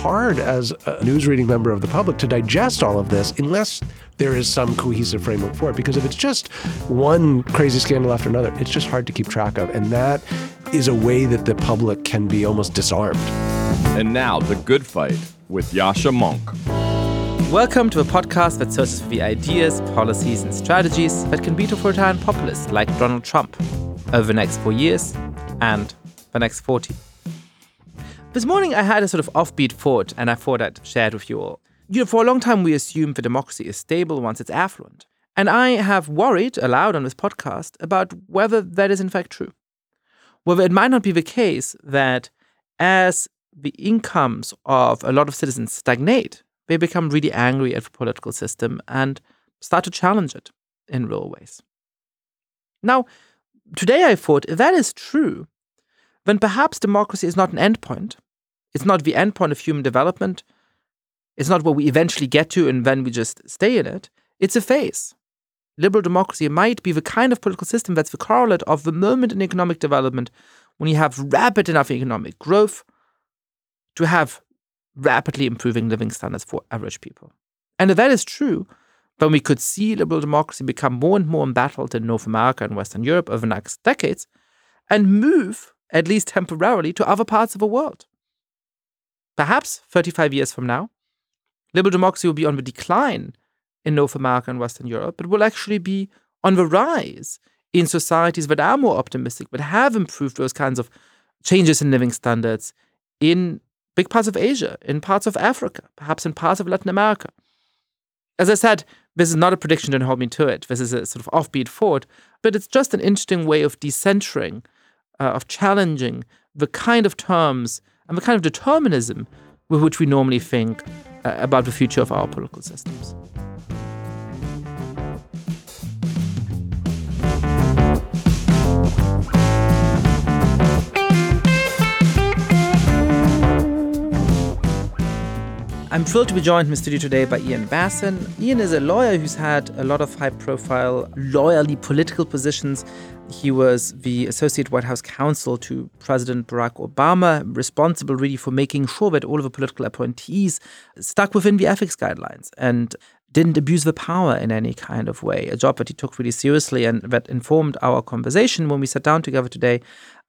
hard as a news reading member of the public to digest all of this unless there is some cohesive framework for it. Because if it's just one crazy scandal after another, it's just hard to keep track of. And that is a way that the public can be almost disarmed. And now, The Good Fight with Yasha Mounk. Welcome to a podcast that searches for the ideas, policies, and strategies that can beat a authoritarian populists like Donald Trump over the next four years and the next 40. This morning, I had a sort of offbeat thought, and I thought I'd share it with you all. You know, for a long time, we assume the democracy is stable once it's affluent. And I have worried aloud on this podcast about whether that is in fact true. Whether it might not be the case that as the incomes of a lot of citizens stagnate, they become really angry at the political system and start to challenge it in real ways. Now, today I thought if that is true, then perhaps democracy is not an endpoint. It's not the endpoint of human development. It's not where we eventually get to and then we just stay in it. It's a phase. Liberal democracy might be the kind of political system that's the correlate of the moment in economic development when you have rapid enough economic growth to have rapidly improving living standards for average people. And if that is true, then we could see liberal democracy become more and more embattled in North America and Western Europe over the next decades and move at least temporarily, to other parts of the world. Perhaps 35 years from now, liberal democracy will be on the decline in North America and Western Europe, but will actually be on the rise in societies that are more optimistic, but have improved those kinds of changes in living standards in big parts of Asia, in parts of Africa, perhaps in parts of Latin America. As I said, this is not a prediction, don't hold me to it. This is a sort of offbeat thought, but it's just an interesting way of decentering uh, of challenging the kind of terms and the kind of determinism with which we normally think uh, about the future of our political systems. I'm thrilled to be joined in the studio today by Ian Bassin. Ian is a lawyer who's had a lot of high profile, lawyerly political positions. He was the Associate White House Counsel to President Barack Obama, responsible really for making sure that all of the political appointees stuck within the ethics guidelines and didn't abuse the power in any kind of way, a job that he took really seriously and that informed our conversation when we sat down together today.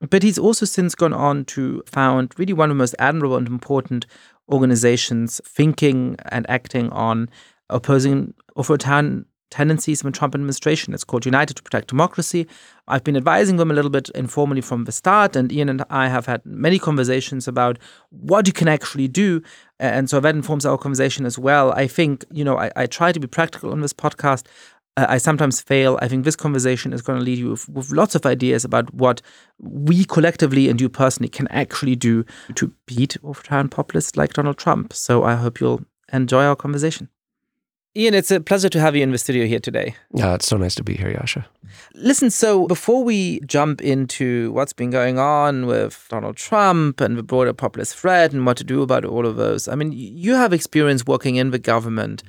But he's also since gone on to found really one of the most admirable and important organizations thinking and acting on opposing authoritarian tendencies of the Trump administration. It's called United to Protect Democracy. I've been advising them a little bit informally from the start, and Ian and I have had many conversations about what you can actually do. And so that informs our conversation as well. I think, you know, I, I try to be practical on this podcast. Uh, I sometimes fail. I think this conversation is going to lead you with, with, lots of ideas about what we collectively and you personally can actually do to beat authoritarian populists like Donald Trump. So I hope you'll enjoy our conversation. Ian, it's a pleasure to have you in the studio here today. Yeah, it's so nice to be here, Yasha. Listen, so before we jump into what's been going on with Donald Trump and the broader populist threat and what to do about all of those, I mean, you have experience working in the government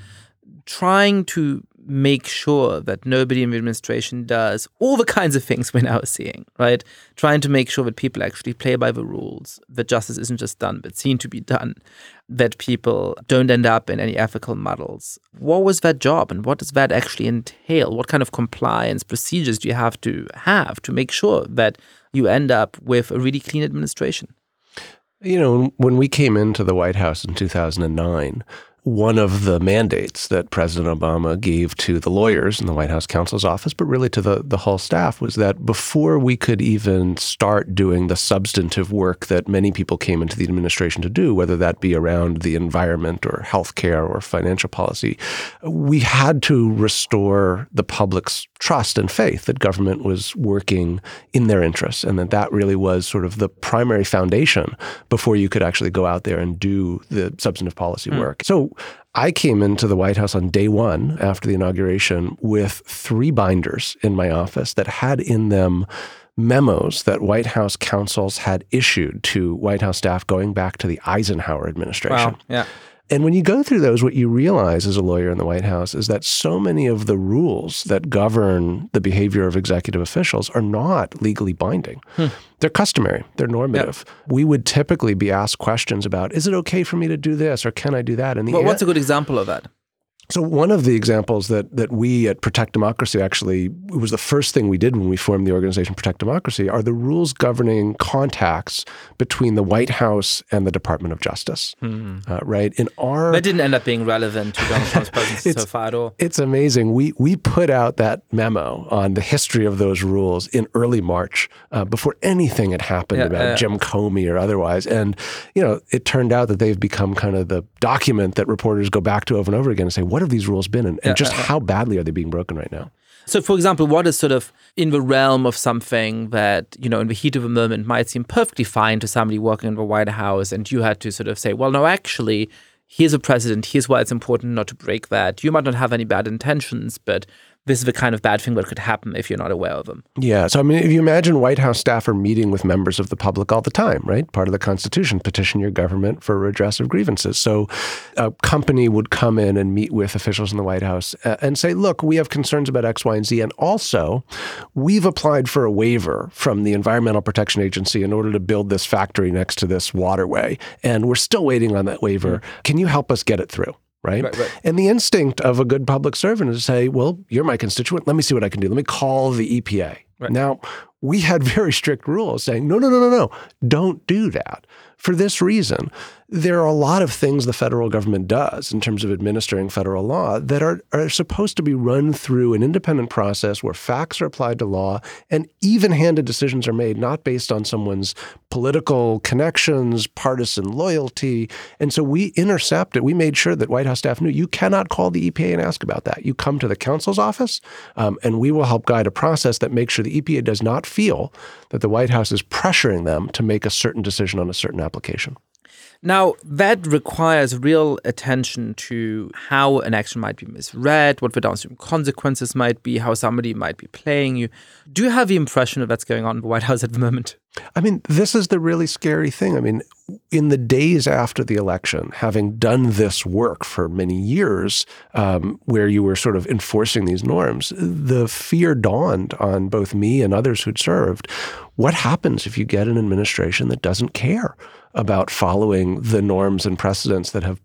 trying to make sure that nobody in the administration does all the kinds of things we're now seeing, right? Trying to make sure that people actually play by the rules, that justice isn't just done, but seen to be done, that people don't end up in any ethical muddles. What was that job and what does that actually entail? What kind of compliance procedures do you have to have to make sure that you end up with a really clean administration? You know, when we came into the White House in 2009, one of the mandates that President Obama gave to the lawyers in the White House counsel's office, but really to the, the whole staff, was that before we could even start doing the substantive work that many people came into the administration to do, whether that be around the environment or healthcare or financial policy, we had to restore the public's trust and faith that government was working in their interests and that that really was sort of the primary foundation before you could actually go out there and do the substantive policy mm. work. So I came into the White House on day one after the inauguration with three binders in my office that had in them memos that White House counsels had issued to White House staff going back to the Eisenhower administration. Wow. Yeah. And when you go through those, what you realize as a lawyer in the White House is that so many of the rules that govern the behavior of executive officials are not legally binding. Hmm. They're customary, they're normative. Yep. We would typically be asked questions about is it okay for me to do this or can I do that? And well, what's a good example of that? So one of the examples that that we at Protect Democracy actually it was the first thing we did when we formed the organization Protect Democracy are the rules governing contacts between the White House and the Department of Justice. Hmm. Uh, right in our that didn't end up being relevant to Donald Trump's presidency so far at all. It's amazing. We we put out that memo on the history of those rules in early March uh, before anything had happened yeah, about uh, Jim Comey or otherwise, and you know it turned out that they've become kind of the document that reporters go back to over and over again and say what have these rules been and, and just how badly are they being broken right now? So, for example, what is sort of in the realm of something that, you know, in the heat of a moment might seem perfectly fine to somebody working in the White House, and you had to sort of say, well, no, actually, here's a president, here's why it's important not to break that. You might not have any bad intentions, but this is the kind of bad thing that could happen if you're not aware of them. Yeah. So, I mean, if you imagine White House staff are meeting with members of the public all the time, right? Part of the Constitution, petition your government for redress of grievances. So, a company would come in and meet with officials in the White House uh, and say, look, we have concerns about X, Y, and Z. And also, we've applied for a waiver from the Environmental Protection Agency in order to build this factory next to this waterway. And we're still waiting on that waiver. Mm-hmm. Can you help us get it through? Right? Right, right? And the instinct of a good public servant is to say, well, you're my constituent. Let me see what I can do. Let me call the EPA. Right. Now, we had very strict rules saying, no, no, no, no, no, don't do that. For this reason, there are a lot of things the federal government does in terms of administering federal law that are, are supposed to be run through an independent process where facts are applied to law and even handed decisions are made, not based on someone's political connections, partisan loyalty. And so we intercepted, we made sure that White House staff knew you cannot call the EPA and ask about that. You come to the counsel's office, um, and we will help guide a process that makes sure the EPA does not feel that the White House is pressuring them to make a certain decision on a certain application. Now, that requires real attention to how an action might be misread, what the downstream consequences might be, how somebody might be playing you. Do you have the impression of what's going on in the White House at the moment? I mean, this is the really scary thing. I mean, in the days after the election, having done this work for many years, um, where you were sort of enforcing these norms, the fear dawned on both me and others who'd served. What happens if you get an administration that doesn't care? About following the norms and precedents that have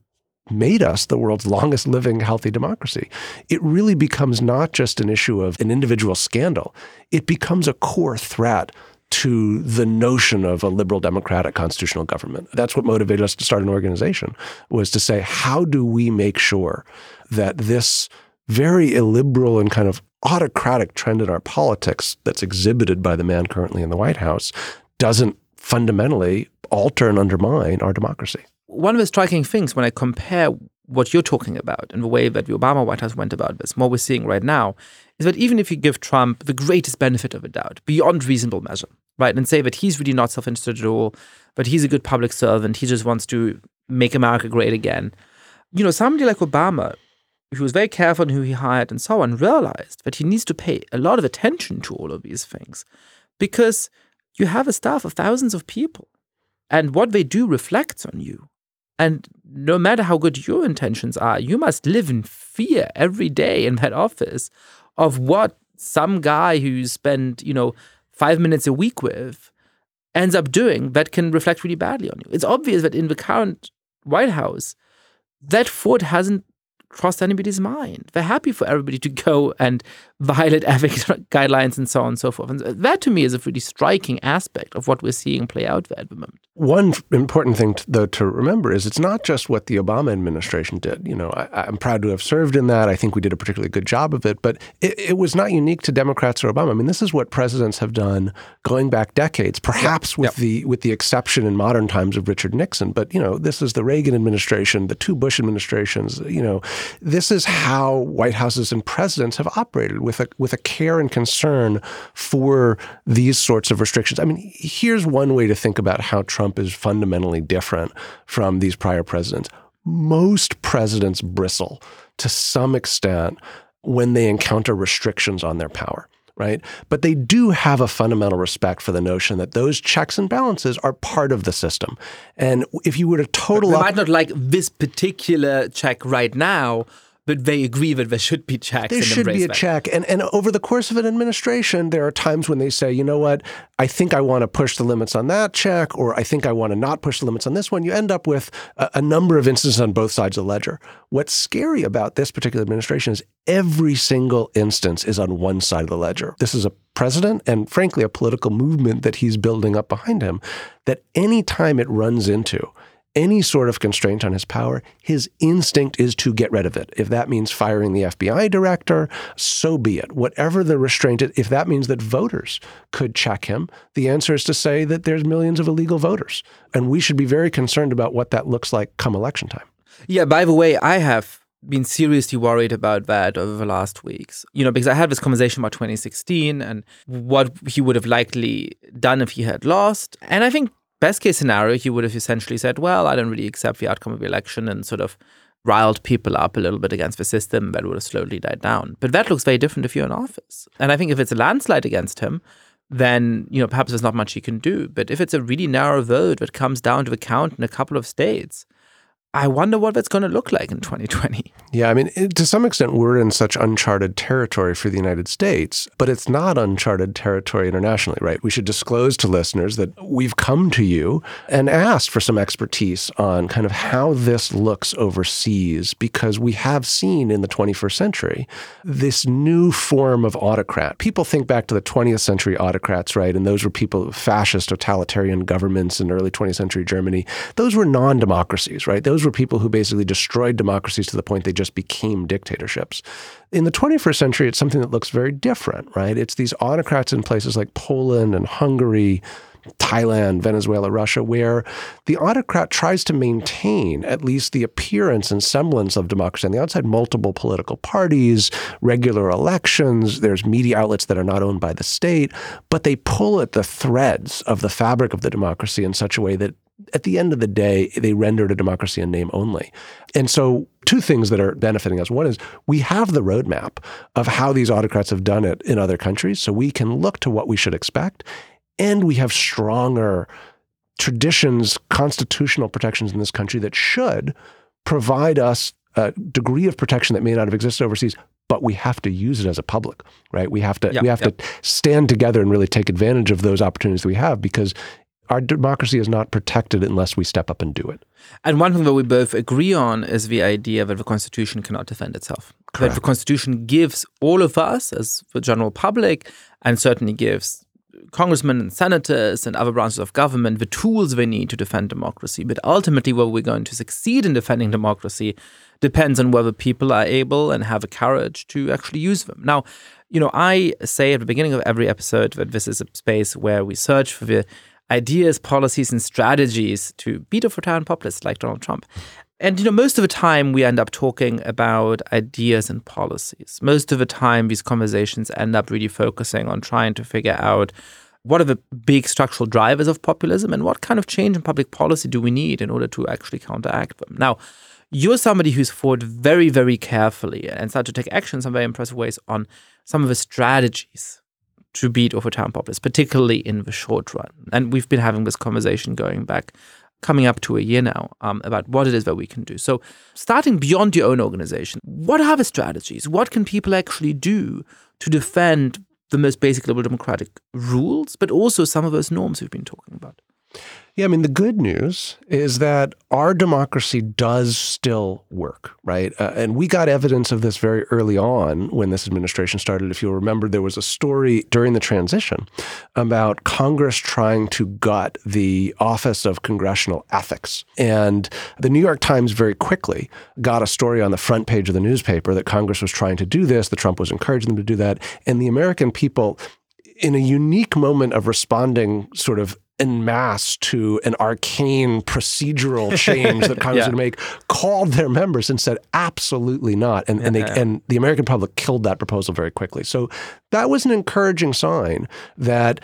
made us the world's longest living healthy democracy. It really becomes not just an issue of an individual scandal, it becomes a core threat to the notion of a liberal democratic constitutional government. That's what motivated us to start an organization was to say how do we make sure that this very illiberal and kind of autocratic trend in our politics that's exhibited by the man currently in the White House doesn't fundamentally alter and undermine our democracy. One of the striking things when I compare what you're talking about and the way that the Obama White House went about this, what we're seeing right now, is that even if you give Trump the greatest benefit of a doubt, beyond reasonable measure, right, and say that he's really not self interested at all, but he's a good public servant, he just wants to make America great again. You know, somebody like Obama, who was very careful in who he hired and so on, realized that he needs to pay a lot of attention to all of these things because you have a staff of thousands of people, and what they do reflects on you. And no matter how good your intentions are, you must live in fear every day in that office of what some guy who you spend, you know, five minutes a week with ends up doing that can reflect really badly on you. It's obvious that in the current White House, that thought hasn't crossed anybody's mind. They're happy for everybody to go and violate ethics guidelines and so on and so forth. And that to me is a pretty striking aspect of what we're seeing play out there at the moment. One important thing, to, though, to remember is it's not just what the Obama administration did. You know, I, am proud to have served in that. I think we did a particularly good job of it, but it, it, was not unique to Democrats or Obama. I mean, this is what presidents have done going back decades, perhaps yep. with yep. the with the exception in modern times of Richard Nixon. But you know, this is the Reagan administration, the two Bush administrations. You know, this is how White Houses and presidents have operated with a with a care and concern for these sorts of restrictions. I mean, here's one way to think about how Trump is fundamentally different from these prior presidents. Most presidents bristle to some extent when they encounter restrictions on their power right? But they do have a fundamental respect for the notion that those checks and balances are part of the system. And if you were to total They up, might not like this particular check right now, but they agree that there should be checks. there should be a that. check. And and over the course of an administration, there are times when they say, you know what, I think I want to push the limits on that check, or I think I want to not push the limits on this one. You end up with a, a number of instances on both sides of the ledger. What's scary about this particular administration is every single instance is on one side of the ledger. This is a president and frankly a political movement that he's building up behind him that any time it runs into any sort of constraint on his power, his instinct is to get rid of it. If that means firing the FBI director, so be it. Whatever the restraint, if that means that voters could check him, the answer is to say that there's millions of illegal voters. And we should be very concerned about what that looks like come election time. Yeah, by the way, I have been seriously worried about that over the last weeks. You know, because I had this conversation about 2016 and what he would have likely done if he had lost. And I think best case scenario, he would have essentially said, well, I don't really accept the outcome of the election and sort of riled people up a little bit against the system that would have slowly died down. But that looks very different if you're in office. And I think if it's a landslide against him, then, you know, perhaps there's not much he can do. But if it's a really narrow vote that comes down to the count in a couple of states, I wonder what that's going to look like in 2020. Yeah, I mean, to some extent, we're in such uncharted territory for the United States, but it's not uncharted territory internationally, right? We should disclose to listeners that we've come to you and asked for some expertise on kind of how this looks overseas, because we have seen in the 21st century this new form of autocrat. People think back to the 20th century autocrats, right? And those were people, fascist, totalitarian governments in early 20th century Germany. Those were non democracies, right? Those were people who basically destroyed democracies to the point they just became dictatorships. In the 21st century, it's something that looks very different, right? It's these autocrats in places like Poland and Hungary, Thailand, Venezuela, Russia, where the autocrat tries to maintain at least the appearance and semblance of democracy on the outside, multiple political parties, regular elections, there's media outlets that are not owned by the state, but they pull at the threads of the fabric of the democracy in such a way that at the end of the day, they rendered a democracy in name only. And so, two things that are benefiting us. One is we have the roadmap of how these autocrats have done it in other countries. So, we can look to what we should expect. And we have stronger traditions, constitutional protections in this country that should provide us a degree of protection that may not have existed overseas. But we have to use it as a public, right? We have to Yep, we have yep. to stand together and really take advantage of those opportunities that we have because our democracy is not protected unless we step up and do it. And one thing that we both agree on is the idea that the Constitution cannot defend itself. Correct. That the Constitution gives all of us, as the general public, and certainly gives congressmen and senators and other branches of government the tools they need to defend democracy. But ultimately, whether we're going to succeed in defending democracy depends on whether people are able and have the courage to actually use them. Now, you know, I say at the beginning of every episode that this is a space where we search for the ideas, policies, and strategies to beat authoritarian populists like Donald Trump. And you know, most of the time we end up talking about ideas and policies. Most of the time, these conversations end up really focusing on trying to figure out what are the big structural drivers of populism and what kind of change in public policy do we need in order to actually counteract them. Now, you're somebody who's thought very, very carefully and started to take action in some very impressive ways on some of the strategies to beat authoritarian populists, particularly in the short run. And we've been having this conversation going back, coming up to a year now, um, about what it is that we can do. So, starting beyond your own organization, what are the strategies? What can people actually do to defend the most basic liberal democratic rules, but also some of those norms we've been talking about? Yeah, I mean, the good news is that our democracy does still work, right? Uh, and we got evidence of this very early on when this administration started. If you'll remember, there was a story during the transition about Congress trying to gut the Office of Congressional Ethics. And the New York Times very quickly got a story on the front page of the newspaper that Congress was trying to do this, that Trump was encouraging them to do that. And the American people, in a unique moment of responding sort of en masse to an arcane procedural change that Congress Yeah. would make, called their members and said, absolutely not. And, and, they, Yeah. and the American public killed that proposal very quickly. So that was an encouraging sign that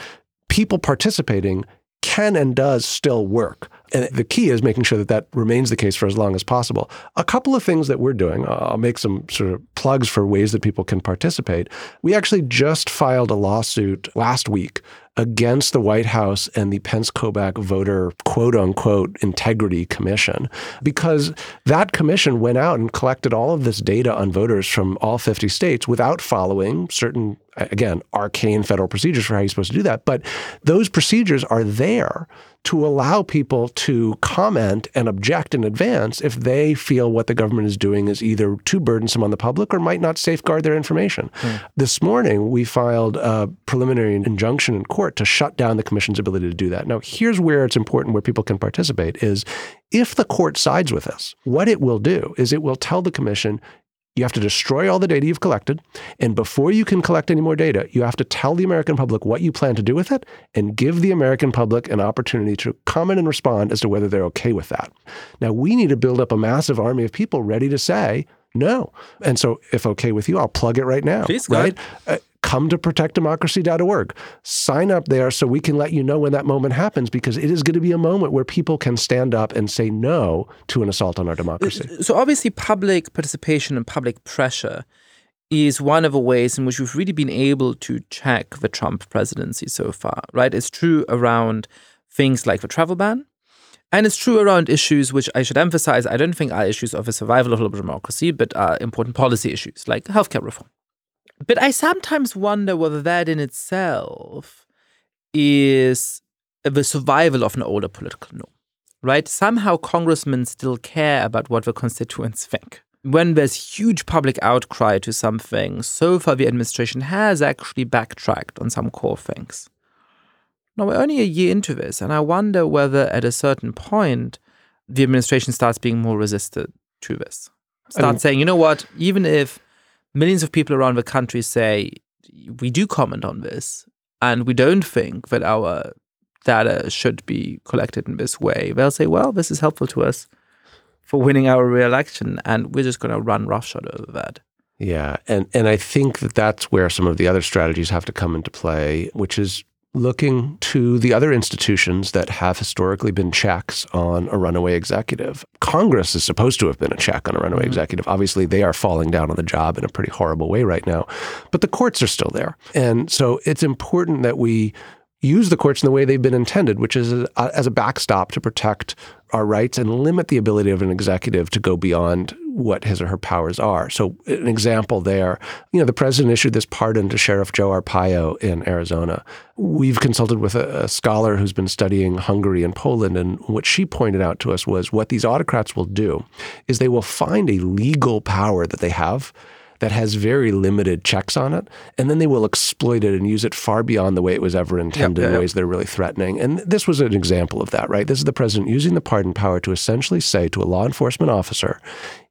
people participating can and does still work. And the key is making sure that that remains the case for as long as possible. A couple of things that we're doing, uh, I'll make some sort of plugs for ways that people can participate. We actually just filed a lawsuit last week against the White House and the Pence Kobach voter quote unquote integrity commission because that commission went out and collected all of this data on voters from all 50 states without following certain again arcane federal procedures for how you're supposed to do that but those procedures are there to allow people to comment and object in advance if they feel what the government is doing is either too burdensome on the public or might not safeguard their information. Mm. This morning, we filed a preliminary injunction in court to shut down the commission's ability to do that. Now, here's where it's important where people can participate is if the court sides with us, what it will do is it will tell the commission you have to destroy all the data you've collected. And before you can collect any more data, you have to tell the American public what you plan to do with it and give the American public an opportunity to comment and respond as to whether they're okay with that. Now, we need to build up a massive army of people ready to say, no. And so, if okay with you, I'll plug it right now. Please, right? Uh, come to protectdemocracy.org. Sign up there so we can let you know when that moment happens because it is going to be a moment where people can stand up and say no to an assault on our democracy. So, obviously, public participation and public pressure is one of the ways in which we've really been able to check the Trump presidency so far, right? It's true around things like the travel ban. And it's true around issues which I should emphasize, I don't think are issues of the survival of liberal democracy, but are important policy issues like healthcare reform. But I sometimes wonder whether that in itself is the survival of an older political norm, right? Somehow congressmen still care about what the constituents think. When there's huge public outcry to something, so far the administration has actually backtracked on some core things. Now, we're only a year into this, and I wonder whether at a certain point the administration starts being more resistant to this. Start saying, you know what, even if millions of people around the country say we do comment on this and we don't think that our data should be collected in this way, they'll say, well, this is helpful to us for winning our re-election, and we're just going to run roughshod over that. Yeah, and and I think that that's where some of the other strategies have to come into play, which is looking to the other institutions that have historically been checks on a runaway executive. Congress is supposed to have been a check on a runaway mm-hmm. executive. Obviously, they are falling down on the job in a pretty horrible way right now, but the courts are still there. And so it's important that we use the courts in the way they've been intended, which is as a backstop to protect our rights and limit the ability of an executive to go beyond what his or her powers are. So, an example there, you know, the president issued this pardon to Sheriff Joe Arpaio in Arizona. We've consulted with a, a scholar who's been studying Hungary and Poland, and what she pointed out to us was what these autocrats will do is they will find a legal power that they have that has very limited checks on it, and then they will exploit it and use it far beyond the way it was ever intended yep, yep, in ways that are really threatening. And this was an example of that, right? This is the president using the pardon power to essentially say to a law enforcement officer,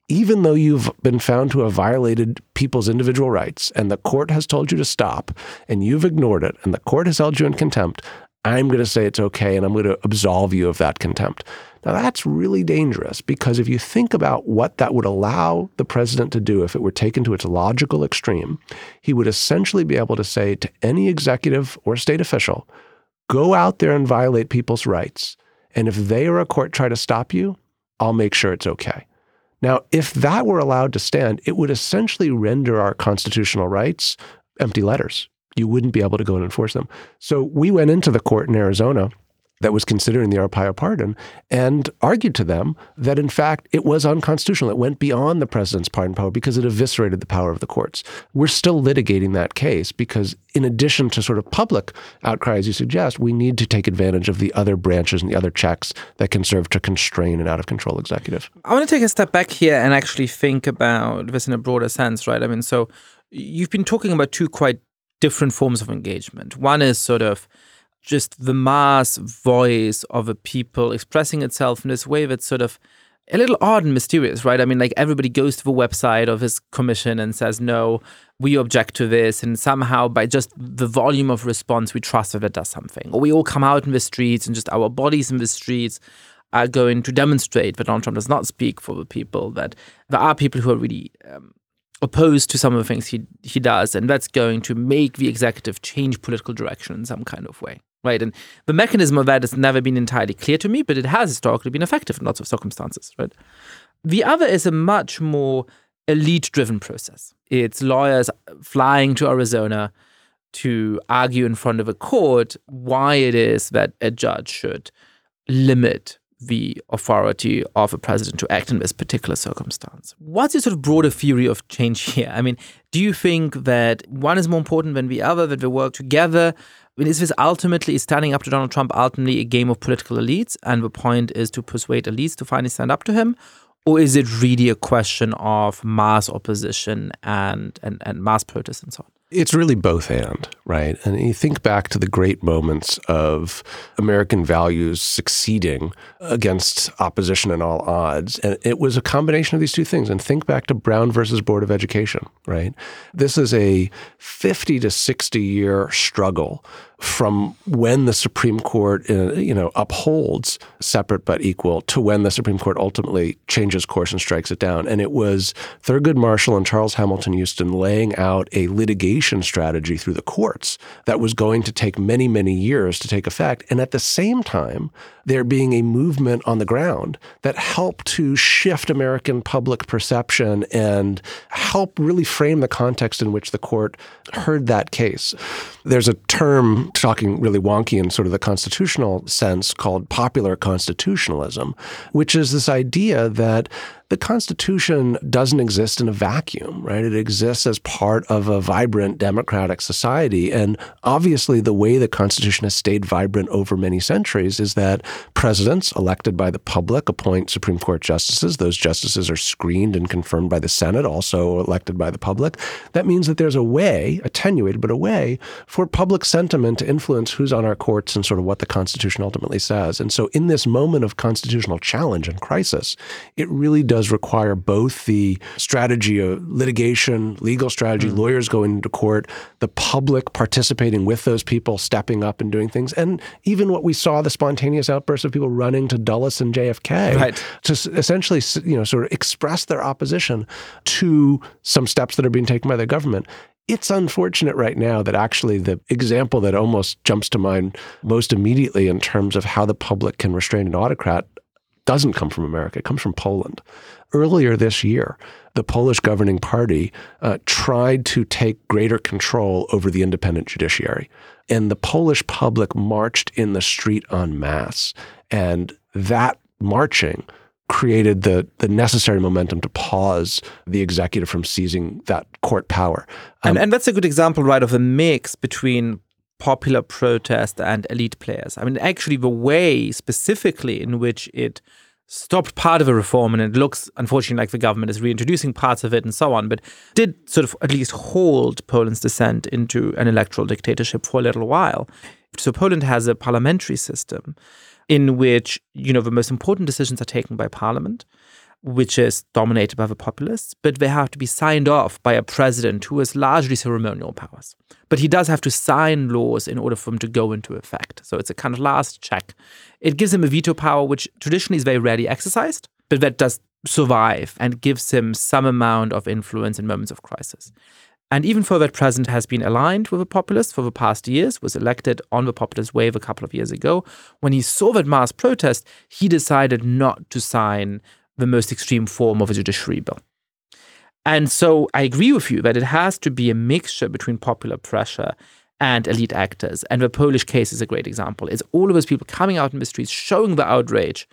even though you've been found to have violated people's individual rights and the court has told you to stop and you've ignored it and the court has held you in contempt, I'm going to say it's okay and I'm going to absolve you of that contempt. Now, that's really dangerous because if you think about what that would allow the president to do if it were taken to its logical extreme, he would essentially be able to say to any executive or state official, go out there and violate people's rights. And if they or a court try to stop you, I'll make sure it's okay. Now, if that were allowed to stand, it would essentially render our constitutional rights empty letters. You wouldn't be able to go and enforce them. So we went into the court in Arizona that was considering the Arpaio pardon and argued to them that, in fact, it was unconstitutional. It went beyond the president's pardon power because it eviscerated the power of the courts. We're still litigating that case because, in addition to sort of public outcry, as you suggest, we need to take advantage of the other branches and the other checks that can serve to constrain an out of control executive. I want to take a step back here and actually think about this in a broader sense, right? I mean, so you've been talking about two quite different forms of engagement. One is sort of just the mass voice of a people expressing itself in this way that's sort of a little odd and mysterious, right? I mean, like everybody goes to the website of his commission and says, no, we object to this. And somehow, by just the volume of response, we trust that it does something. Or we all come out in the streets and just our bodies in the streets are going to demonstrate that Donald Trump does not speak for the people, that there are people who are really um, opposed to some of the things he, he does. And that's going to make the executive change political direction in some kind of way. Right? And the mechanism of that has never been entirely clear to me, but it has historically been effective in lots of circumstances, right? The other is a much more elite driven process. It's lawyers flying to Arizona to argue in front of a court why it is that a judge should limit the authority of a president to act in this particular circumstance. What's your sort of broader theory of change here? I mean, do you think that one is more important than the other, that they work together? I mean, is this ultimately standing up to Donald Trump ultimately a game of political elites, and the point is to persuade elites to finally stand up to him? Or is it really a question of mass opposition and, and, and mass protests and so on? It's really both and, right? And you think back to the great moments of American values succeeding against opposition and all odds. And it was a combination of these two things. And think back to Brown versus Board of Education, right? This is a 50 to 60 year struggle from when the Supreme Court, uh, you know, upholds separate but equal to when the Supreme Court ultimately changes course and strikes it down. And it was Thurgood Marshall and Charles Hamilton Houston laying out a litigation strategy through the courts that was going to take many, many years to take effect. And at the same time, there being a movement on the ground that helped to shift American public perception and help really frame the context in which the court heard that case. There's a term talking really wonky in sort of the constitutional sense called popular constitutionalism, which is this idea that the Constitution doesn't exist in a vacuum, right? It exists as part of a vibrant democratic society. And obviously, the way the Constitution has stayed vibrant over many centuries is that presidents elected by the public appoint Supreme Court justices. Those justices are screened and confirmed by the Senate, also elected by the public. That means that there's a way, attenuated, but a way for public sentiment to influence who's on our courts and sort of what the Constitution ultimately says. And so, in this moment of constitutional challenge and crisis, it really does does require both the strategy of litigation, legal strategy, mm. lawyers going into court, the public participating with those people, stepping up and doing things, and even what we saw the spontaneous outbursts of people running to Dulles and JFK right. to essentially, you know, sort of express their opposition to some steps that are being taken by the government it's unfortunate right now that actually the example that almost jumps to mind most immediately in terms of how the public can restrain an autocrat doesn't come from America, it comes from Poland. Earlier this year, the Polish governing party uh, tried to take greater control over the independent judiciary. And the Polish public marched in the street en masse. And that marching created the the necessary momentum to pause the executive from seizing that court power. Um, and, and that's a good example, right, of a mix between popular protest and elite players. I mean, actually, the way specifically in which it stopped part of a reform, and it looks unfortunately like the government is reintroducing parts of it and so on, but did sort of at least hold Poland's descent into an electoral dictatorship for a little while. So Poland has a parliamentary system in which, you know, the most important decisions are taken by parliament which is dominated by the populists, but they have to be signed off by a president who has largely ceremonial powers. But he does have to sign laws in order for them to go into effect. So it's a kind of last check. It gives him a veto power, which traditionally is very rarely exercised, but that does survive and gives him some amount of influence in moments of crisis. And even though that president has been aligned with the populists for the past years, was elected on the populist wave a couple of years ago, when he saw that mass protest, he decided not to sign the most extreme form of a judiciary bill. And so I agree with you that it has to be a mixture between popular pressure and elite actors. And the Polish case is a great example. It's all of those people coming out in the streets showing the outrage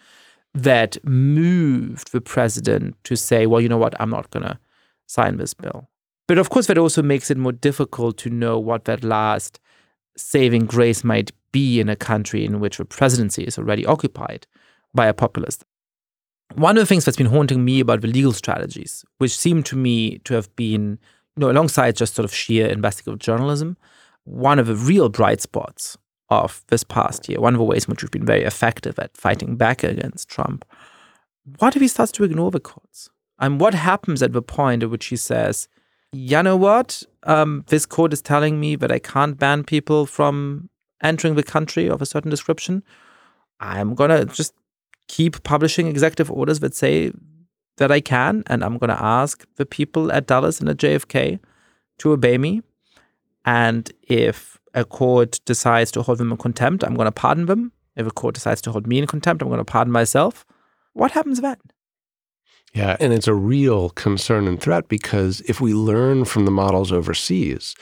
that moved the president to say, well, you know what, I'm not going to sign this bill. But of course, that also makes it more difficult to know what that last saving grace might be in a country in which the presidency is already occupied by a populist one of the things that's been haunting me about the legal strategies, which seem to me to have been, you know, alongside just sort of sheer investigative journalism, one of the real bright spots of this past year, one of the ways in which we've been very effective at fighting back against Trump. What if he starts to ignore the courts? And what happens at the point at which he says, you know what? Um, this court is telling me that I can't ban people from entering the country of a certain description. I'm going to just keep publishing executive orders that say that I can, and I'm going to ask the people at Dulles and at JFK to obey me. And if a court decides to hold them in contempt, I'm going to pardon them. If a court decides to hold me in contempt, I'm going to pardon myself. What happens then? Yeah, and it's a real concern and threat because if we learn from the models overseas,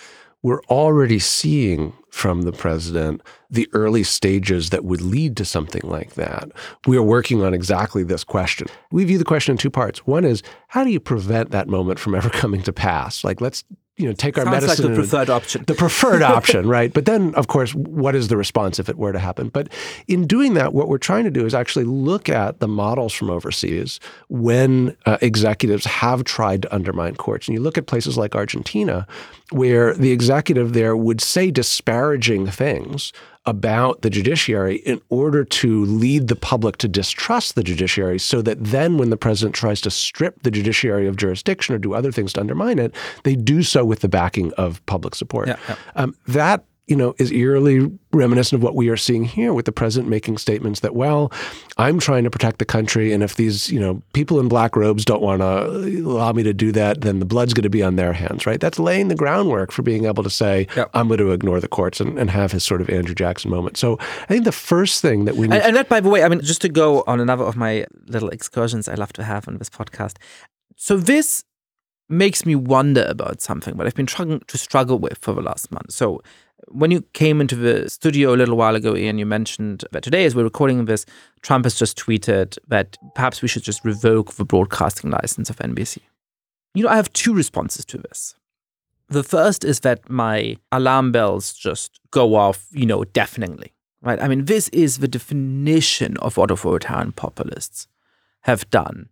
we're already seeing from the president the early stages that would lead to something like that. We are working on exactly this question. We view the question in two parts. One is how do you prevent that moment from ever coming to pass? Like let's you know take our Sounds medicine like the preferred option. the preferred option, right? But then, of course, what is the response if it were to happen? But in doing that, what we're trying to do is actually look at the models from overseas when uh, executives have tried to undermine courts. And you look at places like Argentina, where the executive there would say disparaging things about the judiciary in order to lead the public to distrust the judiciary so that then when the president tries to strip the judiciary of jurisdiction or do other things to undermine it, they do so with the backing of public support. Yeah, yeah. Um, that you know is eerily reminiscent of what we are seeing here with the president making statements that well i'm trying to protect the country and if these you know people in black robes don't want to allow me to do that then the blood's going to be on their hands right that's laying the groundwork for being able to say Yep. i'm going to ignore the courts and, and have his sort of andrew jackson moment so i think the first thing that we need And, and that, by the way, I mean, just to go on another of my little excursions I love to have on this podcast. So this makes me wonder about something that I've been trying to struggle with for the last month. So when you came into the studio a little while ago, Ian, you mentioned that today, as we're recording this, Trump has just tweeted that perhaps we should just revoke the broadcasting license of NBC. You know, I have two responses to this. The first is that my alarm bells just go off, you know, deafeningly, right? I mean, this is the definition of what authoritarian populists have done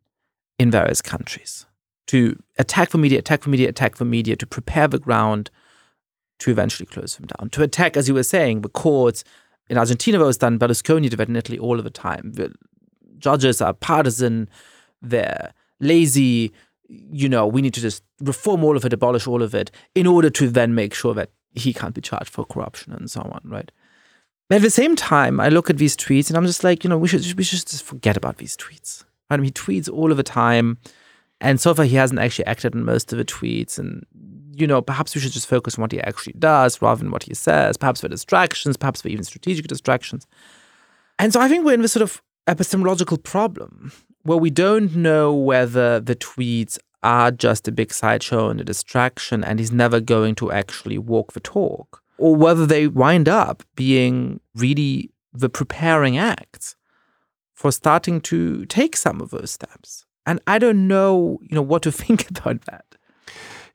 in various countries to attack the media, attack the media, attack the media, to prepare the ground to eventually close them down, to attack, as you were saying, the courts. In Argentina, was done. Berlusconi did that in Italy all of the time. The judges are partisan, they're lazy. You know, we need to just reform all of it, abolish all of it, in order to then make sure that he can't be charged for corruption and so on, right? But at the same time, I look at these tweets and I'm just like, you know, we should we should just forget about these tweets. Right? I mean, he tweets all of the time, and so far he hasn't actually acted on most of the tweets. And you know, perhaps we should just focus on what he actually does rather than what he says. Perhaps for distractions, perhaps for even strategic distractions. And so I think we're in this sort of epistemological problem where we don't know whether the tweets are just a big sideshow and a distraction, and he's never going to actually walk the talk, or whether they wind up being really the preparing acts for starting to take some of those steps. And I don't know, you know, what to think about that.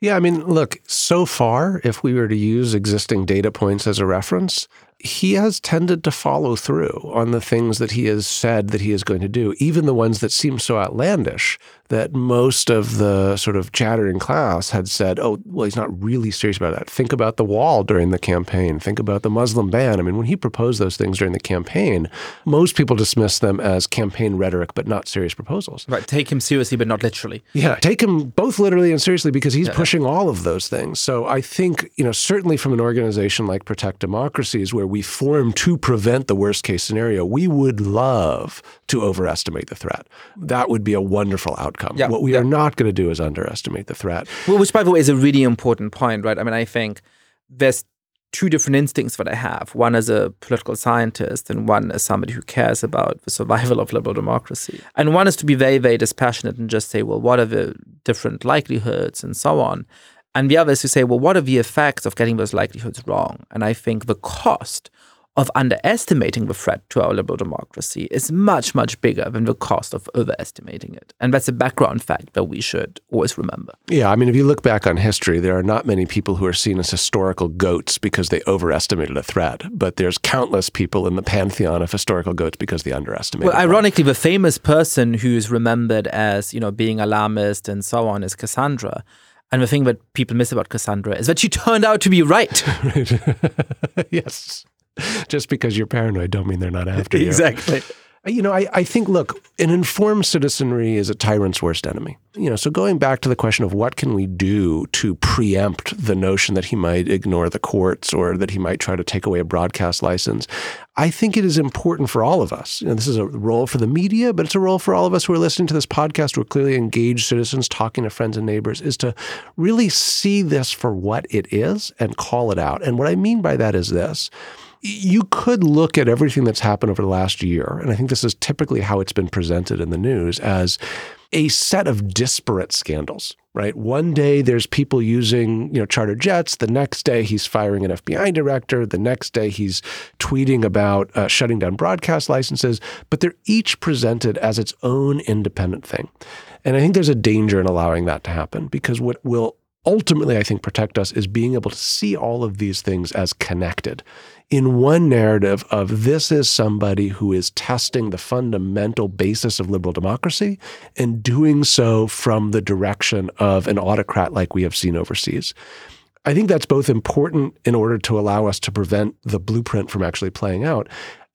Yeah, I mean, look, so far, if we were to use existing data points as a reference, he has tended to follow through on the things that he has said that he is going to do, even the ones that seem so outlandish that most of the sort of chattering class had said, oh, well, he's not really serious about that. Think about the wall during the campaign. Think about the Muslim ban. I mean, when he proposed those things during the campaign, most people dismissed them as campaign rhetoric, but not serious proposals. Right. Take him seriously, but not literally. Yeah, take him both literally and seriously because he's pushing all of those things. So I think, you know, certainly from an organization like Protect Democracies, where we form to prevent the worst case scenario, we would love to overestimate the threat. That would be a wonderful outcome. Yeah, what we yeah. are not going to do is underestimate the threat. Well, which, by the way, is a really important point, right? I mean, I think there's two different instincts that I have. One as a political scientist, and one as somebody who cares about the survival of liberal democracy. And one is to be very, very dispassionate and just say, well, what are the different likelihoods and so on. And the other is to say, well, what are the effects of getting those likelihoods wrong? And I think the cost of underestimating the threat to our liberal democracy is much, much bigger than the cost of overestimating it. And that's a background fact that we should always remember. Yeah, I mean, if you look back on history, there are not many people who are seen as historical goats because they overestimated a threat, but there's countless people in the pantheon of historical goats because they underestimated. Well, one. ironically, the famous person who's remembered as, you know, being alarmist and so on is Cassandra. And the thing that people miss about Cassandra is that she turned out to be right. Right. yes. Just because you're paranoid don't mean they're not after you. exactly. You know, I, I think, look, an informed citizenry is a tyrant's worst enemy. You know, so going back to the question of what can we do to preempt the notion that he might ignore the courts or that he might try to take away a broadcast license, I think it is important for all of us. You know, this is a role for the media, but it's a role for all of us who are listening to this podcast, who are clearly engaged citizens, talking to friends and neighbors, is to really see this for what it is and call it out. And what I mean by that is this you could look at everything that's happened over the last year, and I think this is typically how it's been presented in the news as a set of disparate scandals, right? One day there's people using, you know, charter jets. The next day he's firing an FBI director. The next day he's tweeting about uh, shutting down broadcast licenses. But they're each presented as its own independent thing. And I think there's a danger in allowing that to happen because what will ultimately, I think, protect us is being able to see all of these things as connected in one narrative of this is somebody who is testing the fundamental basis of liberal democracy and doing so from the direction of an autocrat like we have seen overseas. I think that's both important in order to allow us to prevent the blueprint from actually playing out.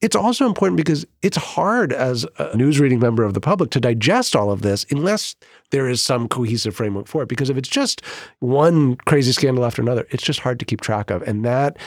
It's also important because it's hard as a news reading member of the public to digest all of this unless there is some cohesive framework for it. Because if it's just one crazy scandal after another, it's just hard to keep track of. And that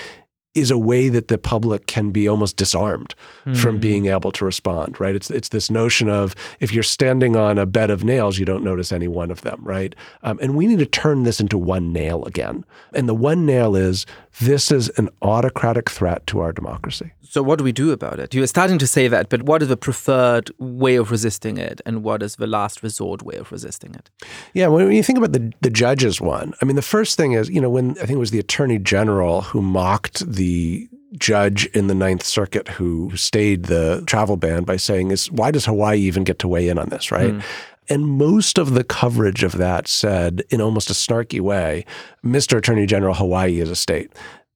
is a way that the public can be almost disarmed mm. from hmm. being able to respond, right? It's it's this notion of if you're standing on a bed of nails, you don't notice any one of them, right? Um, and we need to turn this into one nail again. And the one nail is this is an autocratic threat to our democracy. So, what do we do about it? You're starting to say that, but what is the preferred way of resisting it, and what is the last resort way of resisting it? Yeah, when you think about the the judges one, I mean, the first thing is, you know, when I think it was the attorney general who mocked the judge in the Ninth Circuit who stayed the travel ban by saying, "Is why does Hawaii even get to weigh in on this?" Right. Mm. And most of the coverage of that said, in almost a snarky way, Mr. Attorney General, Hawaii is a state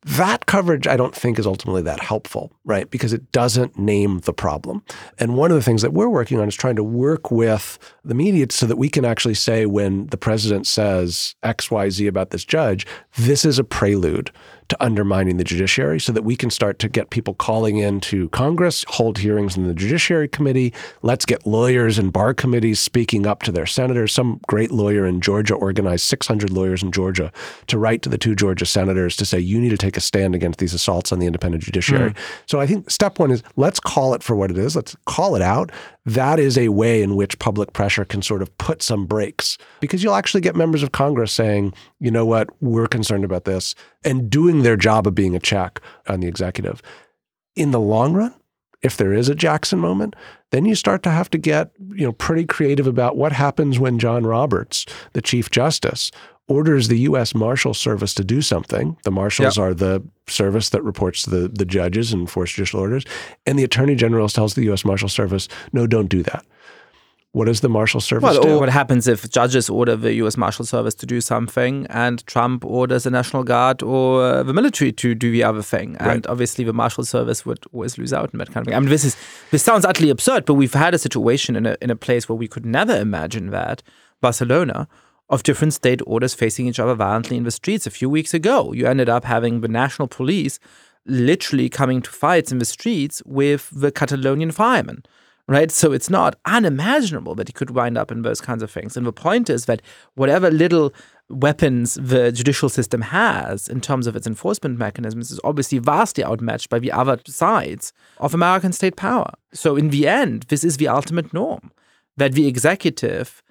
that coverage I don't think is ultimately that helpful, right? Because it doesn't name the problem. And one of the things that we're working on is trying to work with the media so that we can actually say when the president says XYZ about this judge, this is a prelude to undermining the judiciary so that we can start to get people calling into Congress, hold hearings in the Judiciary Committee. Let's get lawyers and bar committees speaking up to their senators. Some great lawyer in Georgia organized 600 lawyers in Georgia to write to the two Georgia senators to say, you need to take a stand against these assaults on the independent judiciary. Mm. So I think step one is let's call it for what it is. Let's call it out that is a way in which public pressure can sort of put some brakes because you'll actually get members of Congress saying, you know what, we're concerned about this and doing their job of being a check on the executive. In the long run, if there is a Jackson moment, then you start to have to get, you know, pretty creative about what happens when John Roberts, the Chief Justice, orders the U.S. Marshal Service to do something. The marshals yep. are the service that reports to the, the judges and enforce judicial orders. And the Attorney General tells the U.S. Marshal Service, no, don't do that. What does the Marshal Service well, do? what happens if judges order the U.S. Marshal Service to do something and Trump orders the National Guard or uh, the military to do the other thing? And right. obviously, the Marshal Service would always lose out in that kind of thing. I mean, this is this sounds utterly absurd, but we've had a situation in a in a place where we could never imagine that Barcelona, of different state orders facing each other violently in the streets. A few weeks ago, you ended up having the national police literally coming to fights in the streets with the Catalonian firemen. Right. So it's not unimaginable that he could wind up in those kinds of things. And the point is that whatever little weapons the judicial system has in terms of its enforcement mechanisms is obviously vastly outmatched by the other sides of American state power. So in the end, this is the ultimate norm that the executive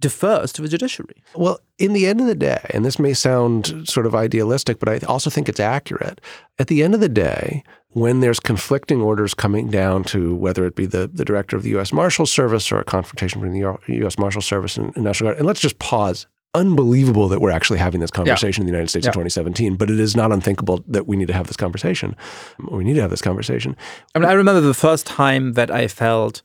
defers to the judiciary. Well, in the end of the day, and this may sound sort of idealistic, but I also think it's accurate. At the end of the day, when there's conflicting orders coming down to whether it be the, the director of the U.S. Marshal Service or a confrontation between the U.S. Marshal Service and, and National Guard, and let's just pause. Unbelievable that we're actually having this conversation yeah. in the United States yeah. in 2017, but it is not unthinkable that we need to have this conversation. We need to have this conversation. I mean, I remember the first time that I felt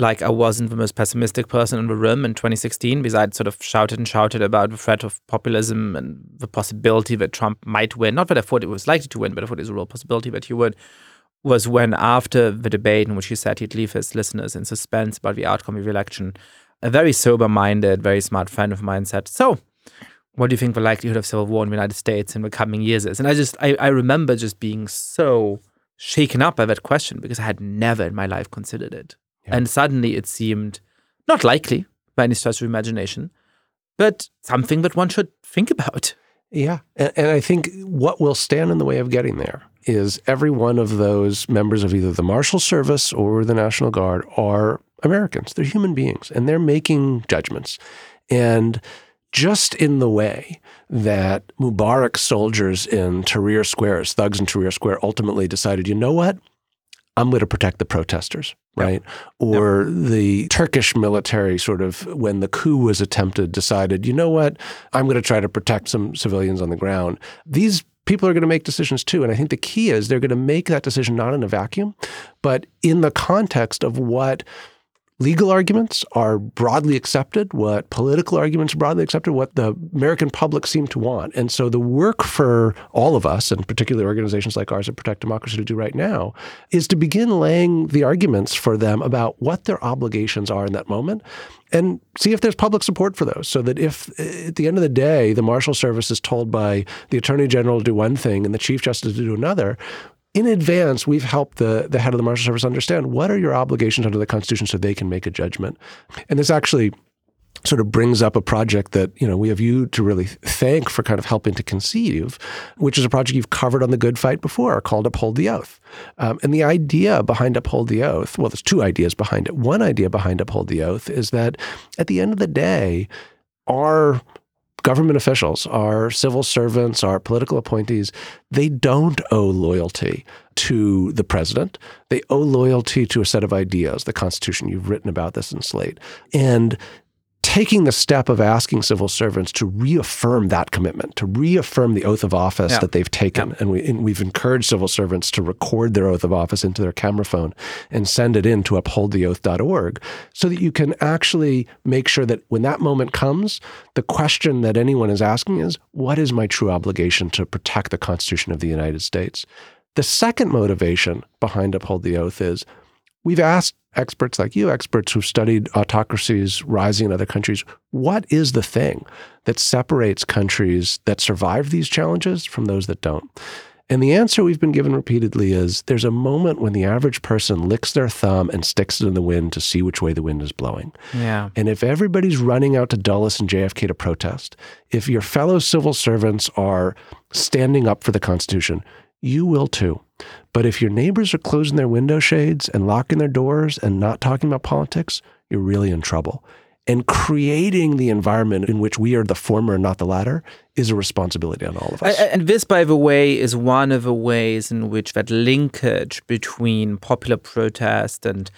like I wasn't the most pessimistic person in the room in 2016 because I'd sort of shouted and shouted about the threat of populism and the possibility that Trump might win. Not that I thought it was likely to win, but I thought it was a real possibility that he would. Was when after the debate in which he said he'd leave his listeners in suspense about the outcome of the election, a very sober-minded, very smart friend of mine said, "So, what do you think the likelihood of civil war in the United States in the coming years is?" And I just, I, I remember just being so shaken up by that question because I had never in my life considered it. Yeah. And suddenly it seemed not likely by any stretch of imagination, but something that one should think about. Yeah. And, and I think what will stand in the way of getting there is every one of those members of either the Marshal Service or the National Guard are Americans. They're human beings and they're making judgments. And just in the way that Mubarak's soldiers in Tahrir Square, thugs in Tahrir Square, ultimately decided, you know what? I'm going to protect the protesters, right? Yep. Or yep. the Turkish military, sort of, when the coup was attempted, decided, you know what? I'm going to try to protect some civilians on the ground. These people are going to make decisions too. And I think the key is they're going to make that decision not in a vacuum, but in the context of what legal arguments are broadly accepted, what political arguments are broadly accepted, what the American public seem to want. And so the work for all of us, and particularly organizations like ours that protect democracy to do right now, is to begin laying the arguments for them about what their obligations are in that moment and see if there's public support for those. So that if eh, at the end of the day, the Marshal Service is told by the Attorney General to do one thing and the Chief Justice to do another, in advance, we've helped the, the head of the Marshal Service understand what are your obligations under the Constitution so they can make a judgment. And this actually sort of brings up a project that you know we have you to really thank for kind of helping to conceive, which is a project you've covered on the Good Fight before called Uphold the Oath. Um, and the idea behind Uphold the Oath, well, there's two ideas behind it. One idea behind Uphold the Oath is that at the end of the day, our government officials, our civil servants, our political appointees, they don't owe loyalty to the president. They owe loyalty to a set of ideas, the Constitution. You've written about this in Slate. And taking the step of asking civil servants to reaffirm that commitment, to reaffirm the oath of office yeah. that they've taken. Yeah. And, we, and we've encouraged civil servants to record their oath of office into their camera phone and send it in to upholdtheoath.org so that you can actually make sure that when that moment comes, the question that anyone is asking is, what is my true obligation to protect the Constitution of the United States? The second motivation behind Uphold the Oath is we've asked experts like you, experts who've studied autocracies rising in other countries, what is the thing that separates countries that survive these challenges from those that don't? And the answer we've been given repeatedly is there's a moment when the average person licks their thumb and sticks it in the wind to see which way the wind is blowing. Yeah. And if everybody's running out to Dulles and JFK to protest, if your fellow civil servants are standing up for the Constitution, you will too. But if your neighbors are closing their window shades and locking their doors and not talking about politics, you're really in trouble. And creating the environment in which we are the former and not the latter is a responsibility on all of us. And this, by the way, is one of the ways in which that linkage between popular protest and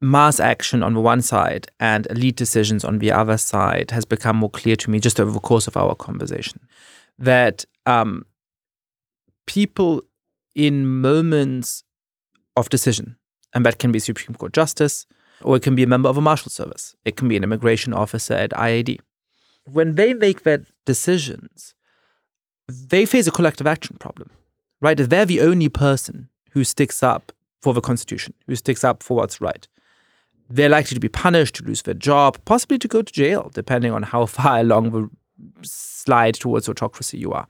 mass action on the one side and elite decisions on the other side has become more clear to me just over the course of our conversation. That um, people in moments of decision. And that can be Supreme Court justice, or it can be a member of a marshal service. It can be an immigration officer at IAD. When they make their decisions, they face a collective action problem, right? If they're the only person who sticks up for the Constitution, who sticks up for what's right, they're likely to be punished, to lose their job, possibly to go to jail, depending on how far along the slide towards autocracy you are.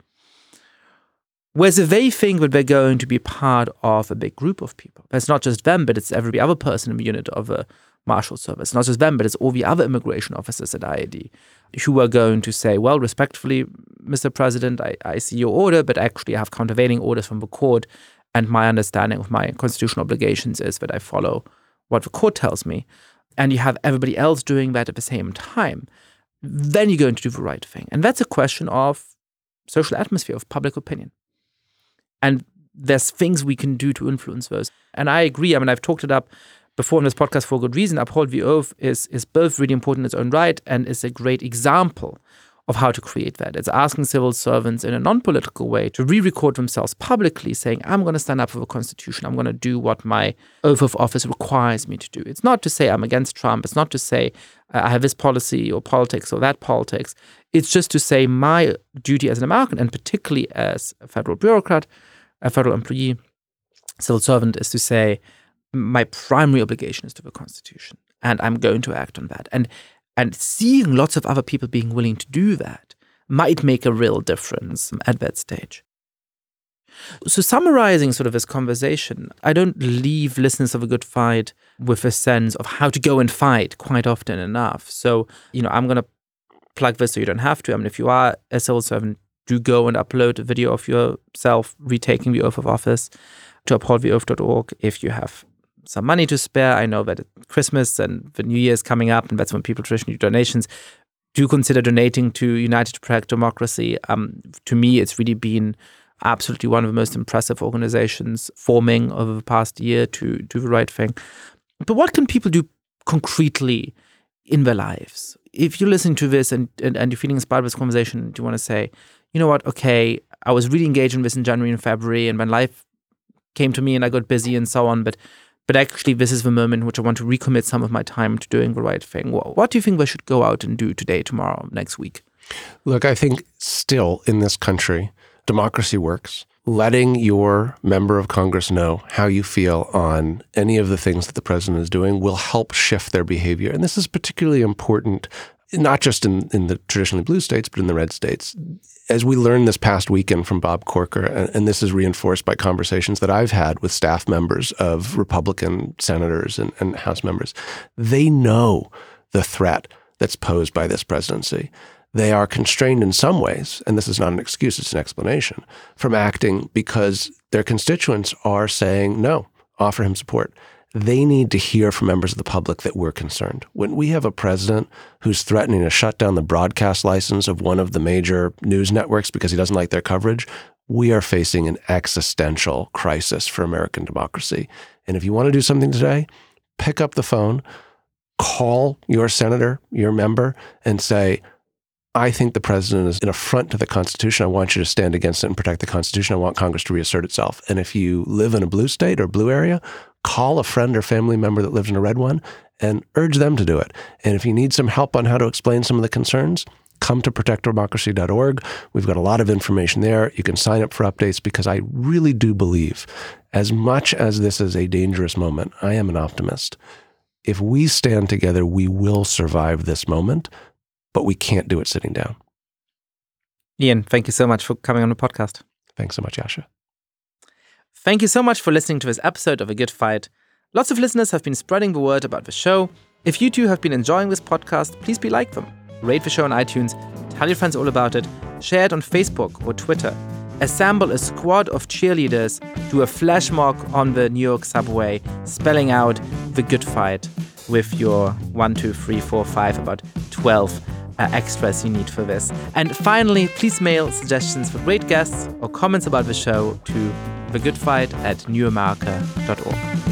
Whereas they think that they're going to be part of a big group of people, it's not just them, but it's every other person in the unit of a marshal service. Not just them, but it's all the other immigration officers at IAD who are going to say, well, respectfully, Mr. President, I, I see your order, but actually I have countervailing orders from the court. And my understanding of my constitutional obligations is that I follow what the court tells me. And you have everybody else doing that at the same time. Then you're going to do the right thing. And that's a question of social atmosphere, of public opinion. And there's things we can do to influence those. And I agree. I mean, I've talked it up before in this podcast for good reason. Uphold the Oath is, is both really important in its own right and is a great example of how to create that. It's asking civil servants in a non political way to re record themselves publicly saying, I'm going to stand up for the Constitution. I'm going to do what my oath of office requires me to do. It's not to say I'm against Trump. It's not to say uh, I have this policy or politics or that politics. It's just to say my duty as an American and particularly as a federal bureaucrat a federal employee, civil servant, is to say, my primary obligation is to the Constitution, and I'm going to act on that. And and seeing lots of other people being willing to do that might make a real difference at that stage. So, summarizing sort of this conversation, I don't leave listeners of a good fight with a sense of how to go and fight quite often enough. So, you know, I'm going to plug this so you don't have to. I mean, if you are a civil servant, do go and upload a video of yourself retaking the oath of office to upholdtheoath.org. If you have some money to spare, I know that Christmas and the New Year is coming up, and that's when people traditionally do donations. Do consider donating to United to Protect Democracy. Um, to me, it's really been absolutely one of the most impressive organizations forming over the past year to do the right thing. But what can people do concretely in their lives? If you're listening to this and, and, and you're feeling inspired by this conversation, do you want to say, you know what, okay, I was really engaged in this in January and February, and when life came to me and I got busy and so on, but but actually this is the moment in which I want to recommit some of my time to doing the right thing. What, what do you think we should go out and do today, tomorrow, next week? Look, I think still in this country, democracy works. Letting your member of Congress know how you feel on any of the things that the president is doing will help shift their behavior. And this is particularly important, not just in, in the traditionally blue states, but in the red states. As we learned this past weekend from Bob Corker, and, this is reinforced by conversations that I've had with staff members of Republican senators and, and House members, they know the threat that's posed by this presidency they are constrained in some ways, and this is not an excuse, it's an explanation, from acting because their constituents are saying, no, offer him support. They need to hear from members of the public that we're concerned. When we have a president who's threatening to shut down the broadcast license of one of the major news networks because he doesn't like their coverage, we are facing an existential crisis for American democracy. And if you want to do something today, pick up the phone, call your senator, your member, and say, I think the president is an affront to the Constitution. I want you to stand against it and protect the Constitution. I want Congress to reassert itself. And if you live in a blue state or blue area, call a friend or family member that lives in a red one and urge them to do it. And if you need some help on how to explain some of the concerns, come to protectdemocracy.org. We've got a lot of information there. You can sign up for updates because I really do believe, as much as this is a dangerous moment, I am an optimist. If we stand together, we will survive this moment but we can't do it sitting down. Ian, thank you so much for coming on the podcast. Thanks so much, Yascha. Thank you so much for listening to this episode of A Good Fight. Lots of listeners have been spreading the word about the show. If you too have been enjoying this podcast, please be like them. Rate the show on iTunes, tell your friends all about it, share it on Facebook or Twitter. Assemble a squad of cheerleaders, do a flash mob on the New York subway, spelling out the good fight with your one, two, three, four, five, about 12 uh, extras you need for this. And finally, please mail suggestions for great guests or comments about the show to thegoodfight at newamerica.org.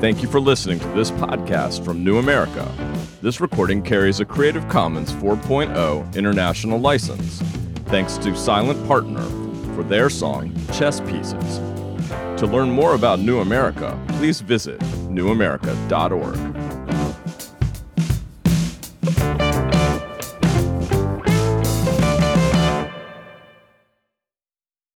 Thank you for listening to this podcast from New America. This recording carries a Creative Commons 4.0 international license. Thanks to Silent Partner for their song Chess Pieces. To learn more about New America, please visit newamerica.org.